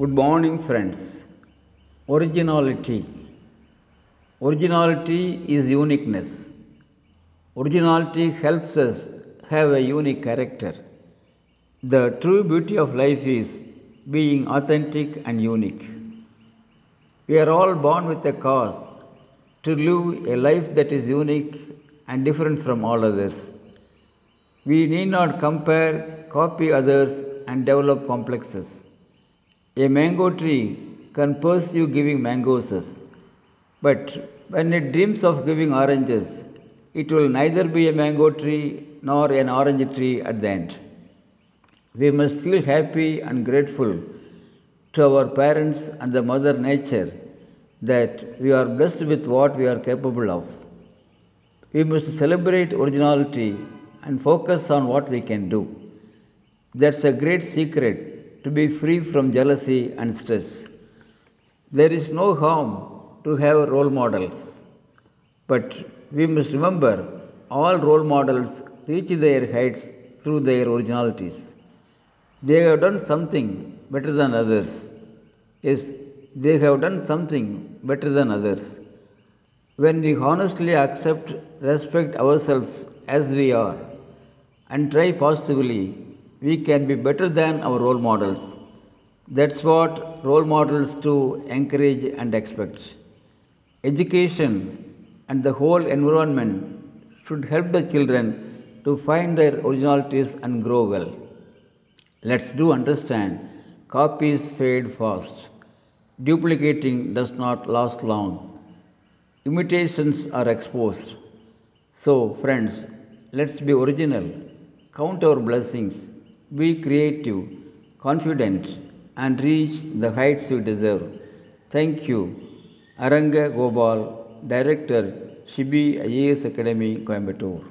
Good morning, friends. Originality. Originality is uniqueness. Originality helps us have a unique character. The true beauty of life is being authentic and unique. We are all born with a cause to live a life that is unique and different from all others. We need not compare, copy others, and develop complexes. A mango tree can pursue giving mangoes, but when it dreams of giving oranges, it will neither be a mango tree nor an orange tree at the end. We must feel happy and grateful to our parents and the Mother Nature that we are blessed with what we are capable of. We must celebrate originality and focus on what we can do. That's a great secret to be free from jealousy and stress. There is no harm to have role models, but we must remember all role models reach their heights through their originalities. They have done something better than others. Yes, they have done something better than others. When we honestly accept, respect ourselves as we are, and try positively, we can be better than our role models. That's what role models do encourage and expect. Education and the whole environment should help the children to find their originalities and grow well. Let's do understand copies fade fast. Duplicating does not last long. Imitations are exposed. So, friends, let's be original, count our blessings, be creative, confident, and reach the heights you deserve. Thank you. Aranga Gopal, Director, Shibi IAS Academy, Coimbatore.